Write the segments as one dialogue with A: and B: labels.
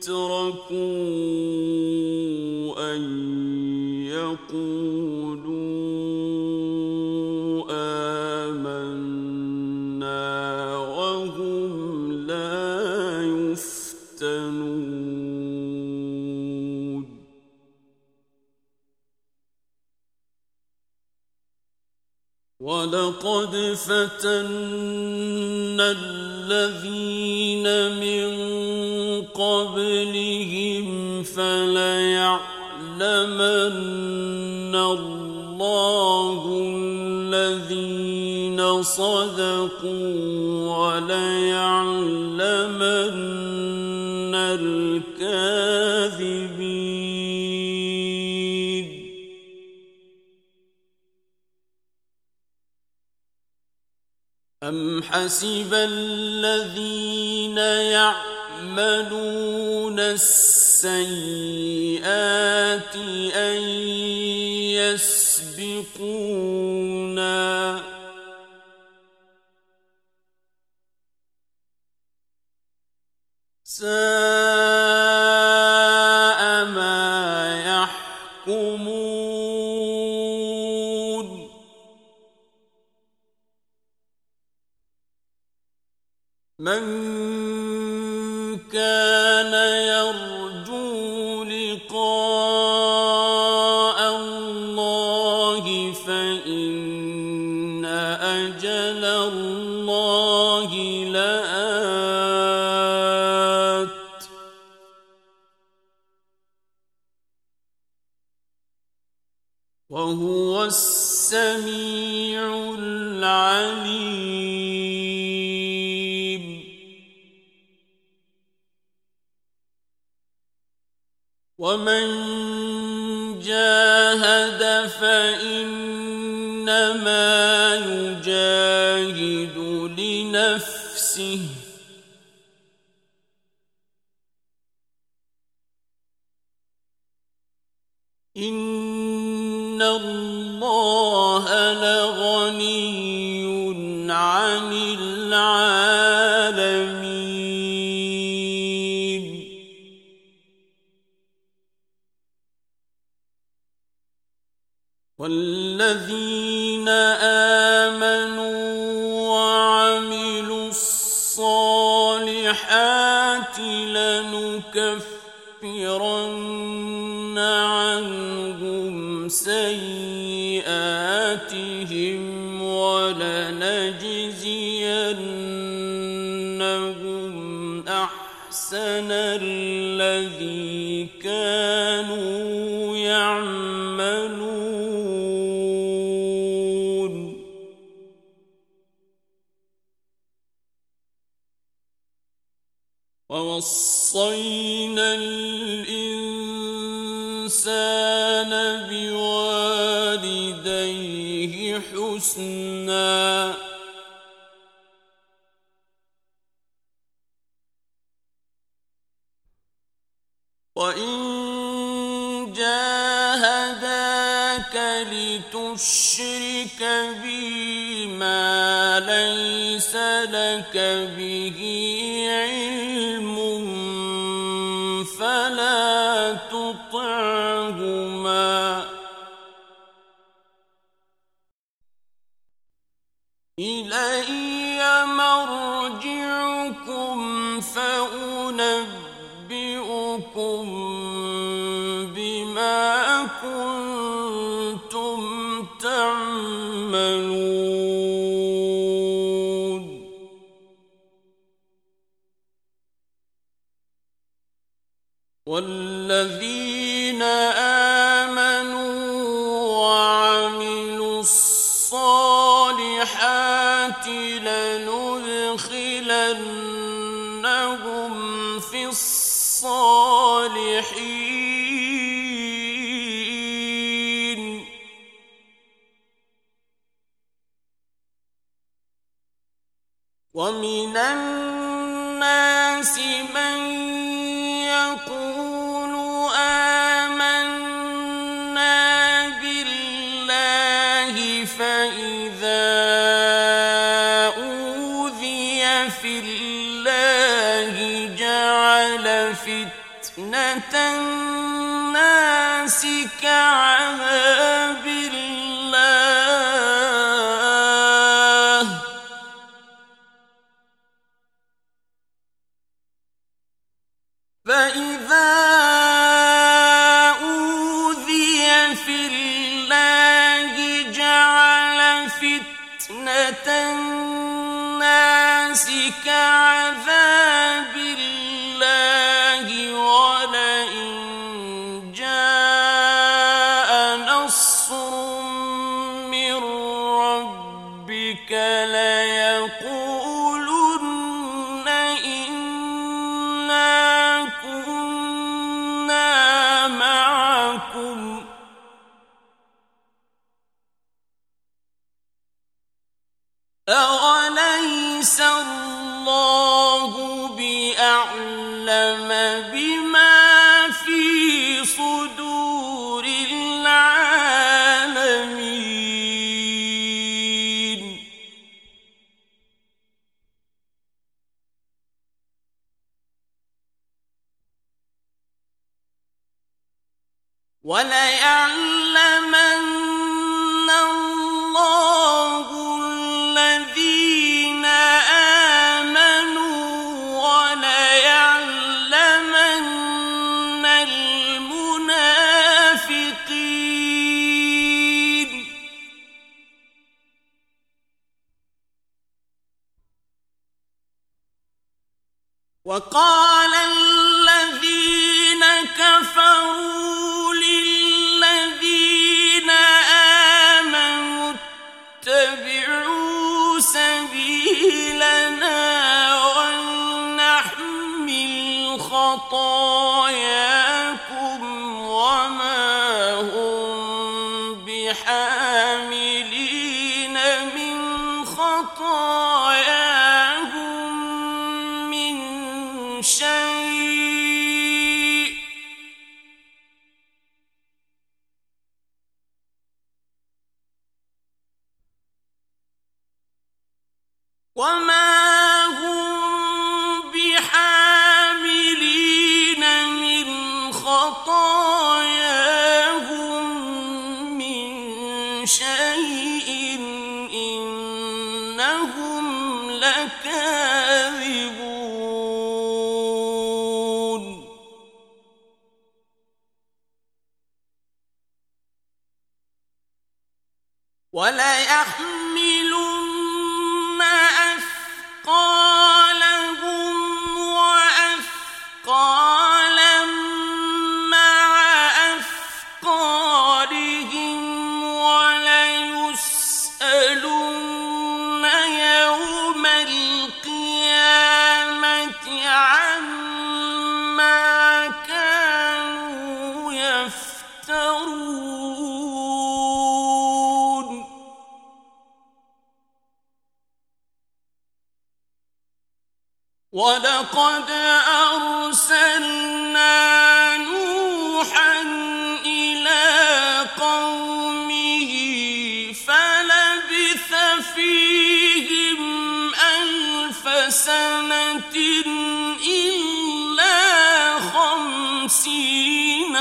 A: يتركوا أن يقولوا آمنا وهم لا يفتنون ولقد فتنا الذين من قبلهم فليعلمن الله الذين صدقوا وليعلمن الكاذبين. أم حسب الذين يعملون السيئات أن يسبقونا والذين آمنوا وعملوا الصالحات لنكفرن ووصينا الإنسان بوالديه حسنا وإن جاهداك لتشرك بي ما ليس لك به تطعهما إلي مرجعكم فأنبئكم خمسين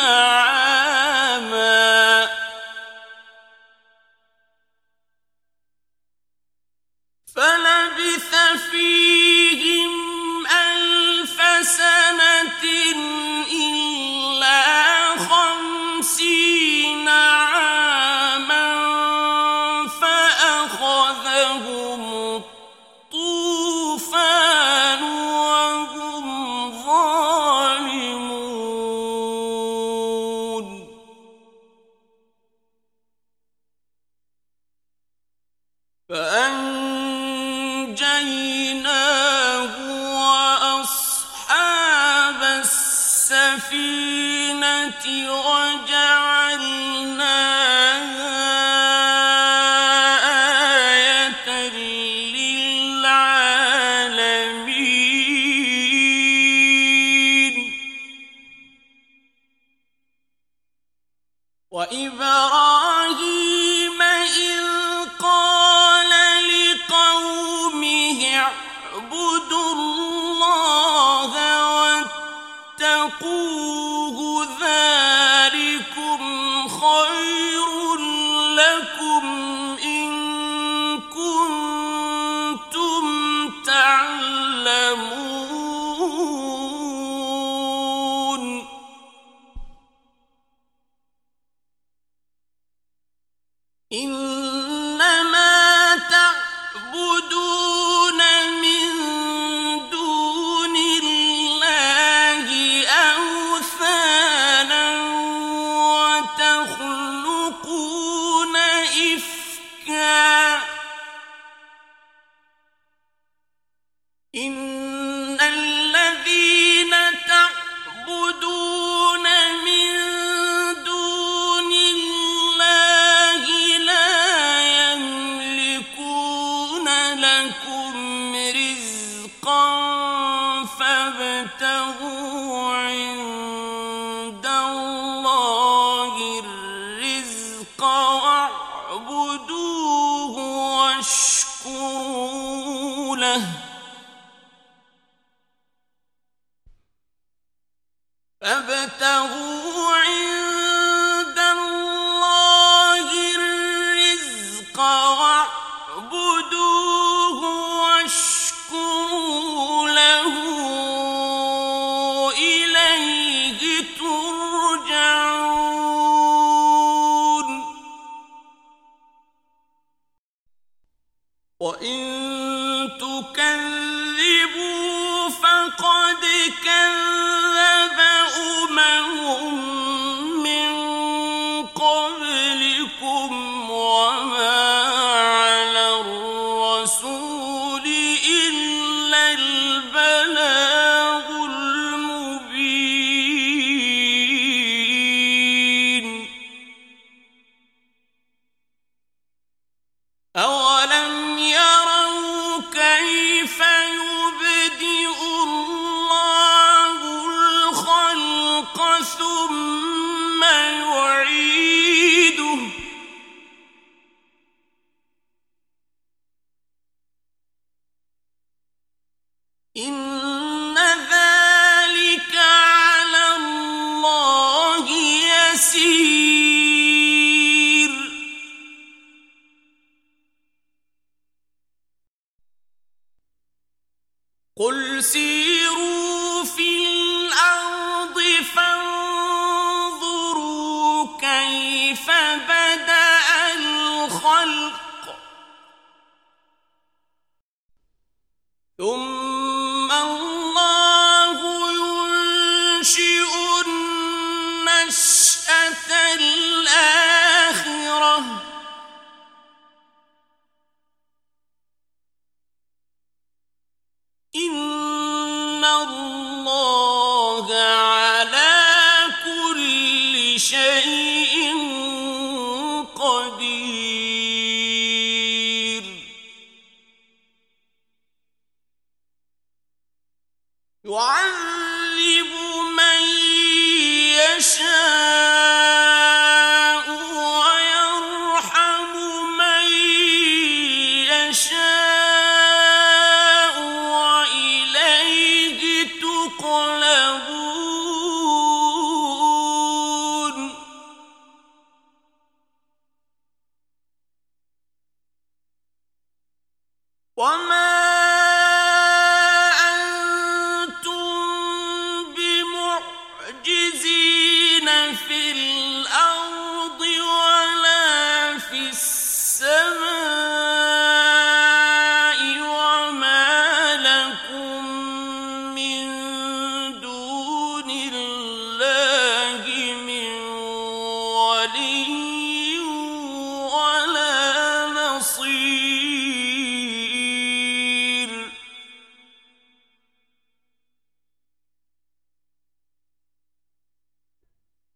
A: نشأة الآخرة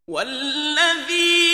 A: والذي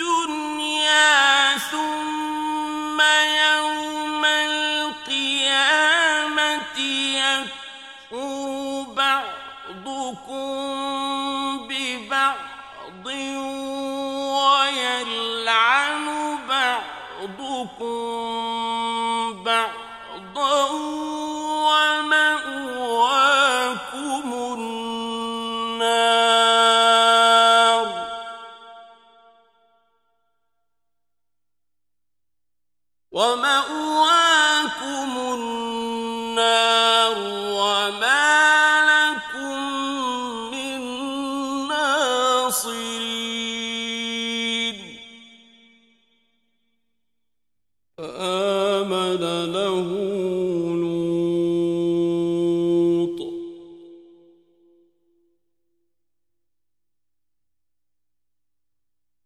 A: الدنيا ثم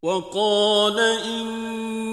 A: وقال إن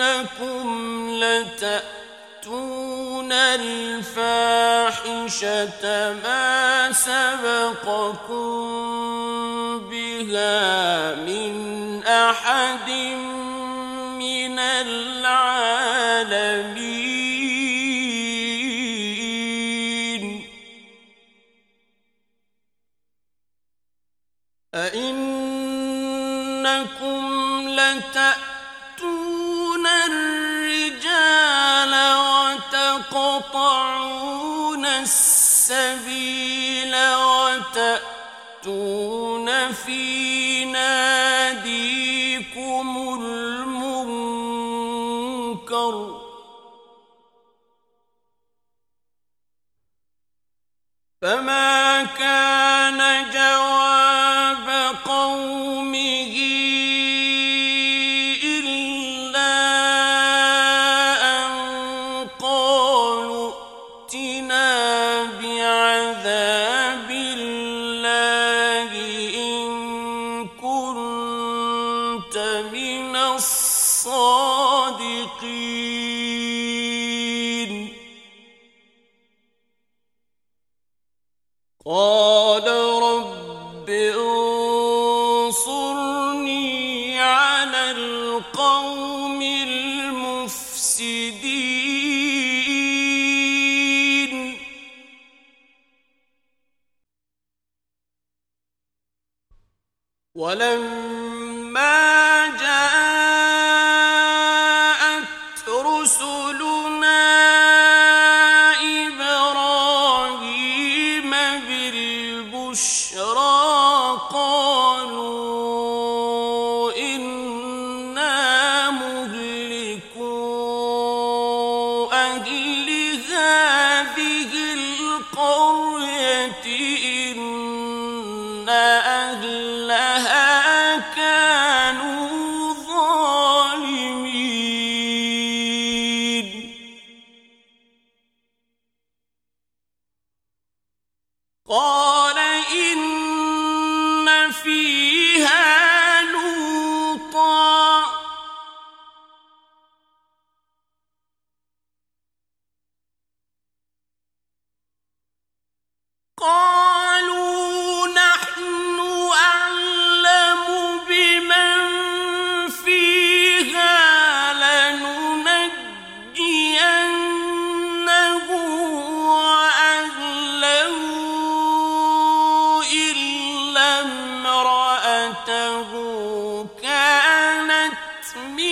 A: إنكم لتأتون الفاحشة ما سبقكم بها
B: من
A: أحد من العالمين السبيل وتأتون في ناديكم المنكر. فما القوم المفسدين. ولم me.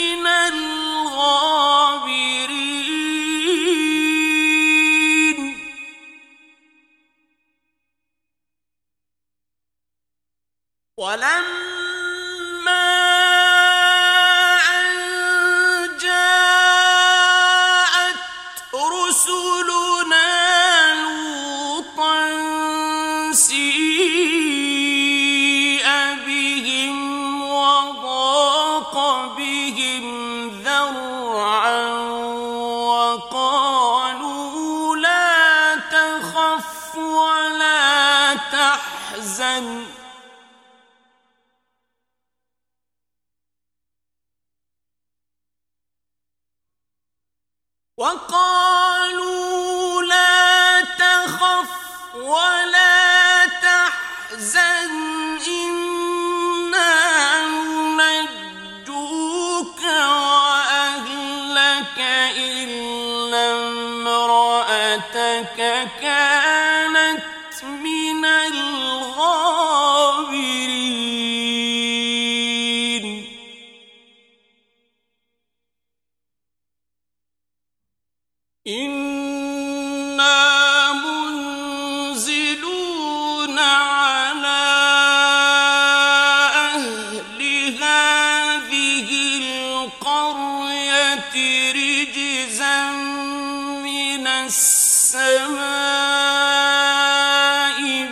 A: السماء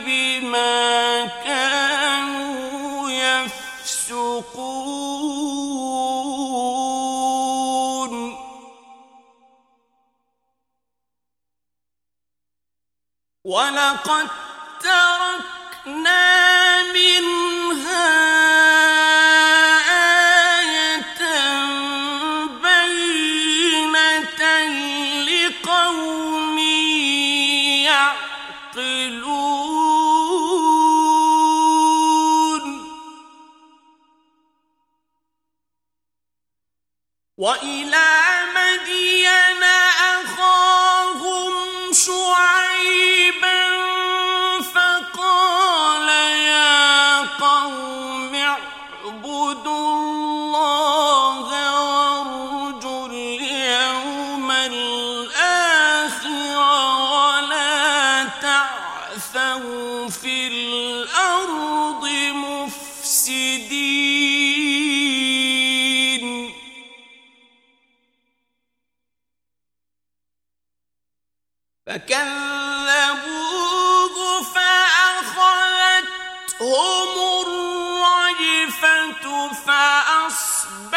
A: بما كانوا يفسقون. ولقد تركنا منها إِنَّا أصبح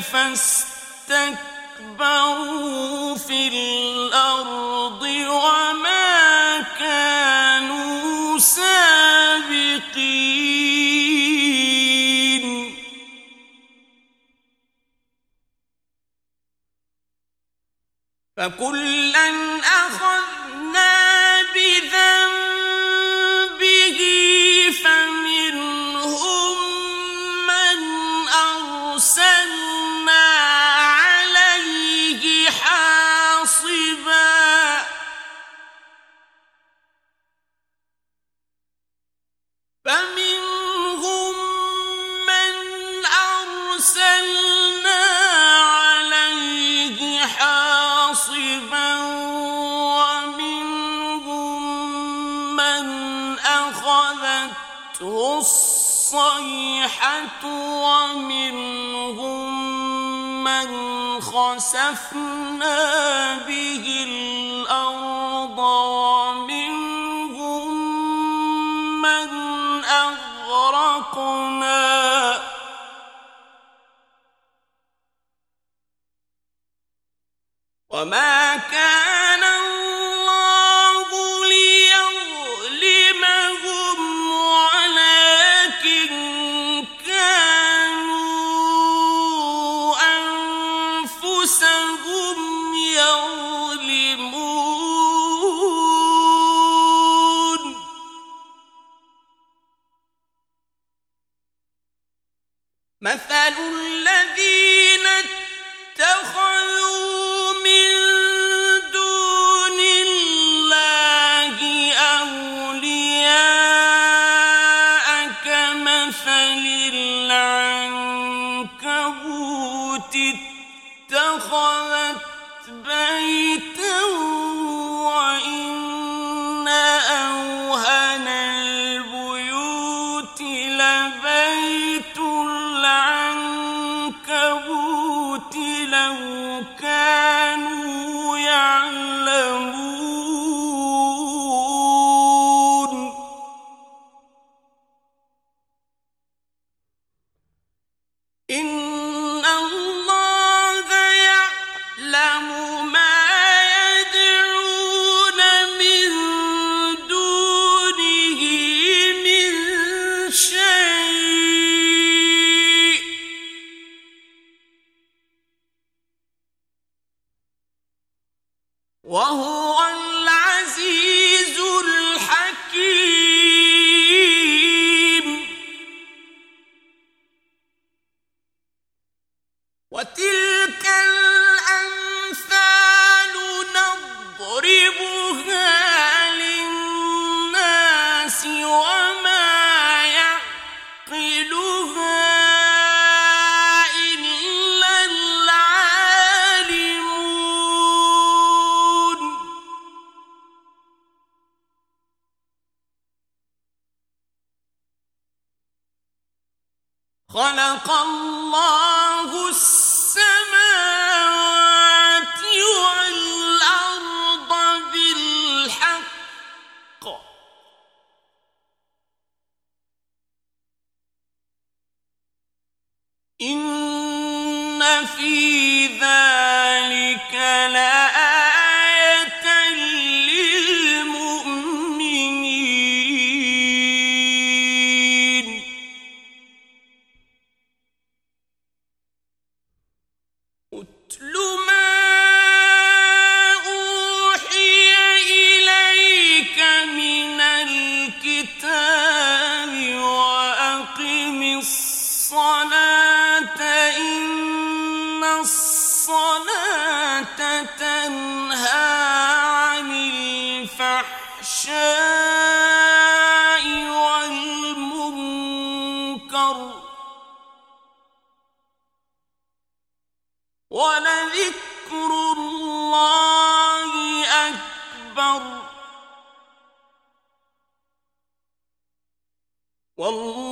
A: فاستكبروا في الأرض وما كانوا سابقين. فكلا الصَّالِحَةُ وَمِنْهُمْ مَنْ خَسَفْنَا بِهِ الْأَرْضَ وَمِنْهُمْ مَنْ أَغْرَقْنَا. وَمَا كَانَ 我滴 ولذكر الله أكبر. والله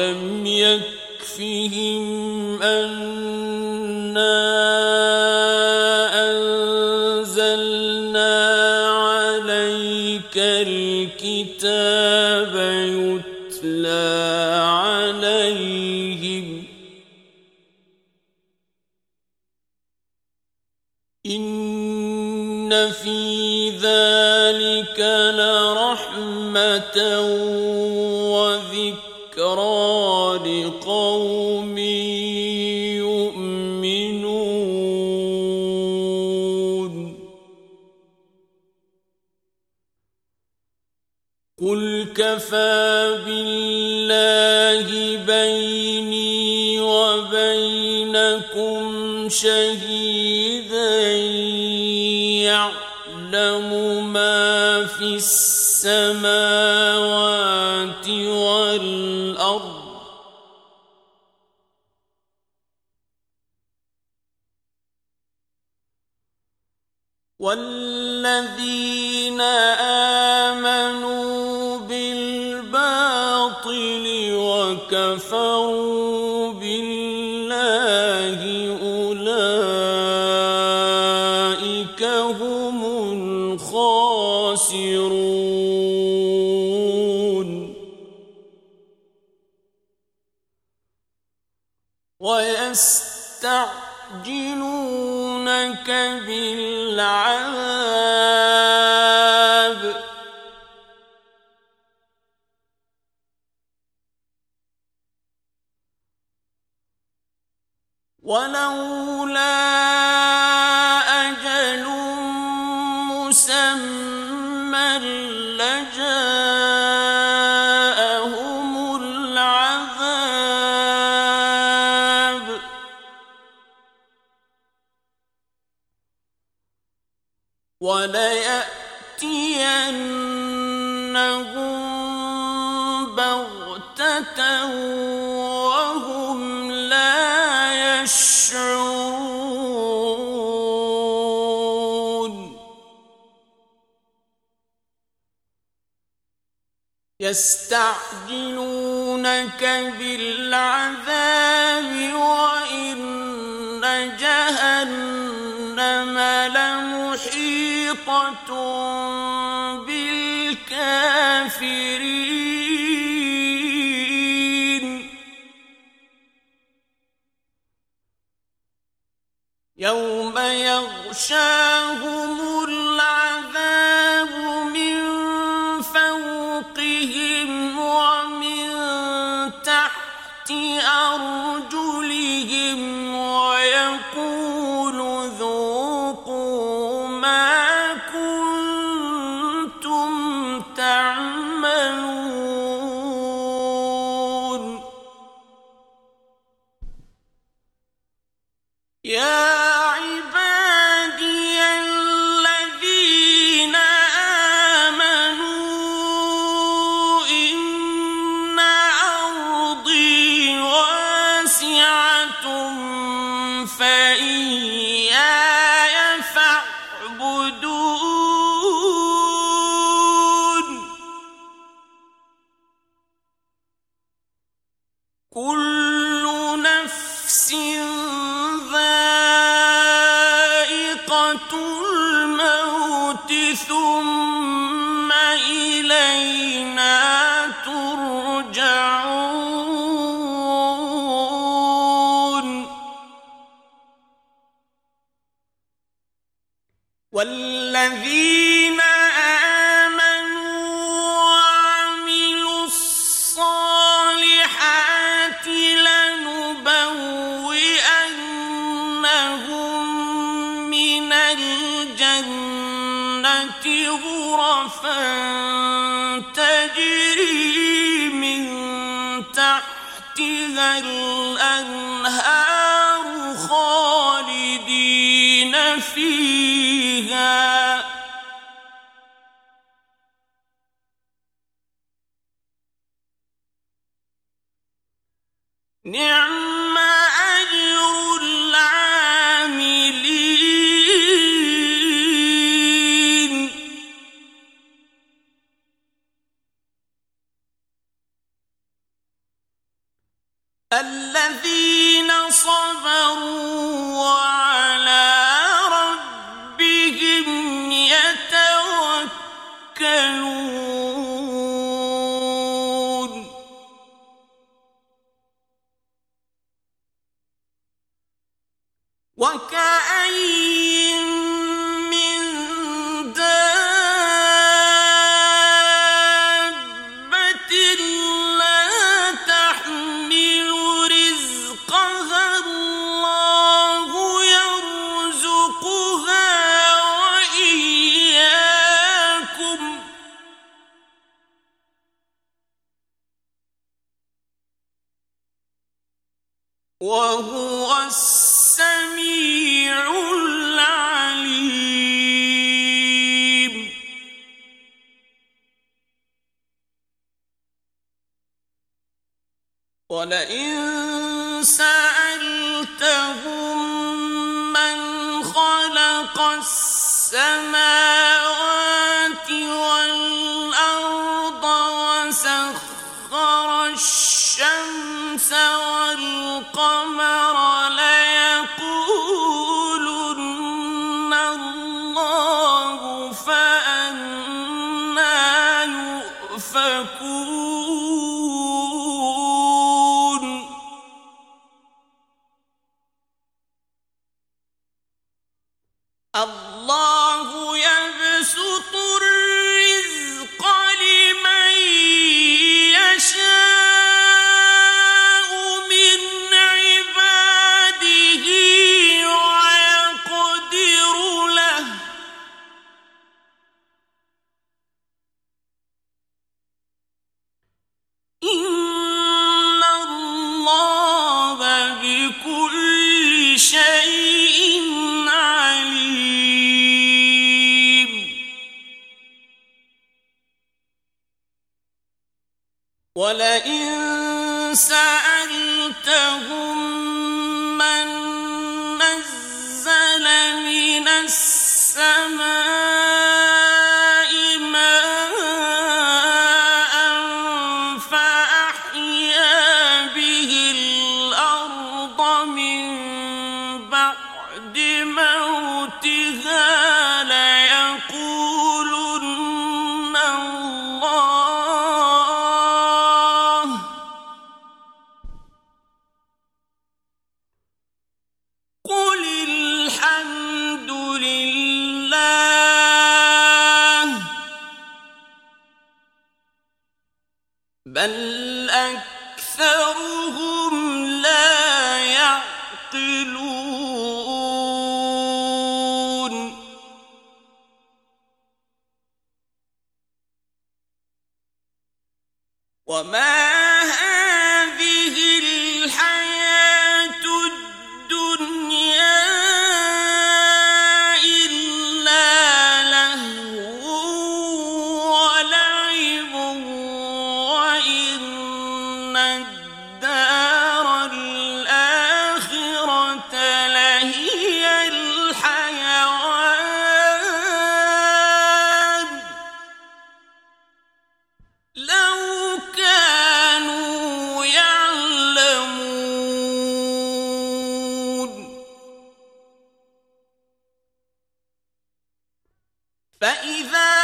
A: أولم يكفهم أنا أنزلنا عليك الكتاب يتلى عليهم إن في
B: ذلك لرحمة
A: والذين هم الخاسرون. ويستعجلونك بالعذاب. ولولا يستعجلونك بالعذاب وإن جهنم لمحيطة بالكافرين. يوم يغشاهم غرفا تجري من تحتها الأنهار خالدين فيها. نعم ولئن سألتهم من خلق السماوات والأرض وسخر الشمس والقمر قال فإذا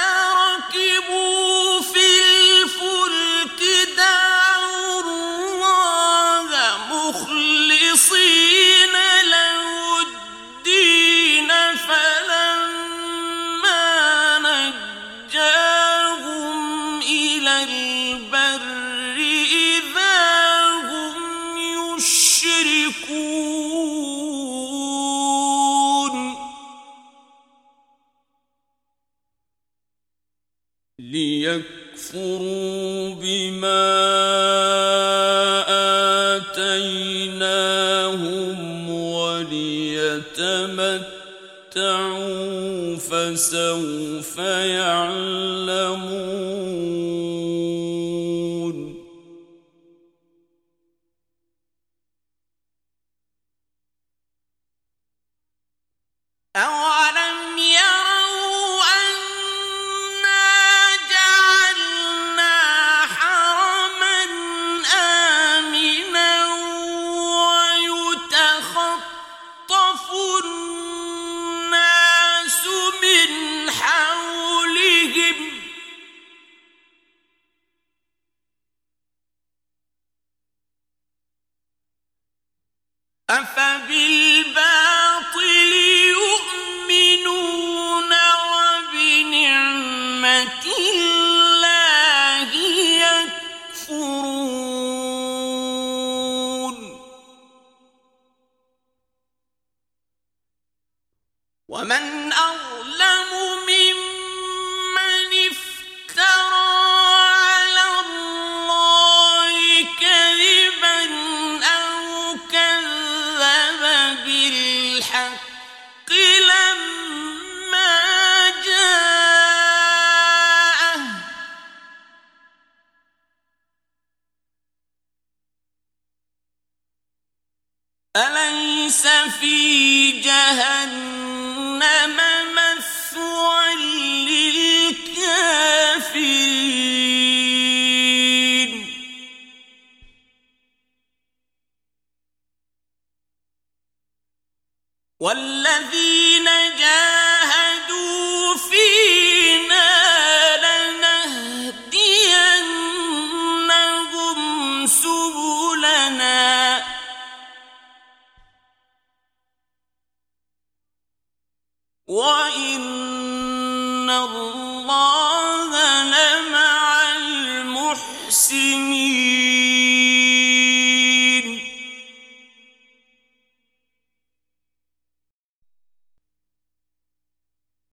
A: فسوف يعلمون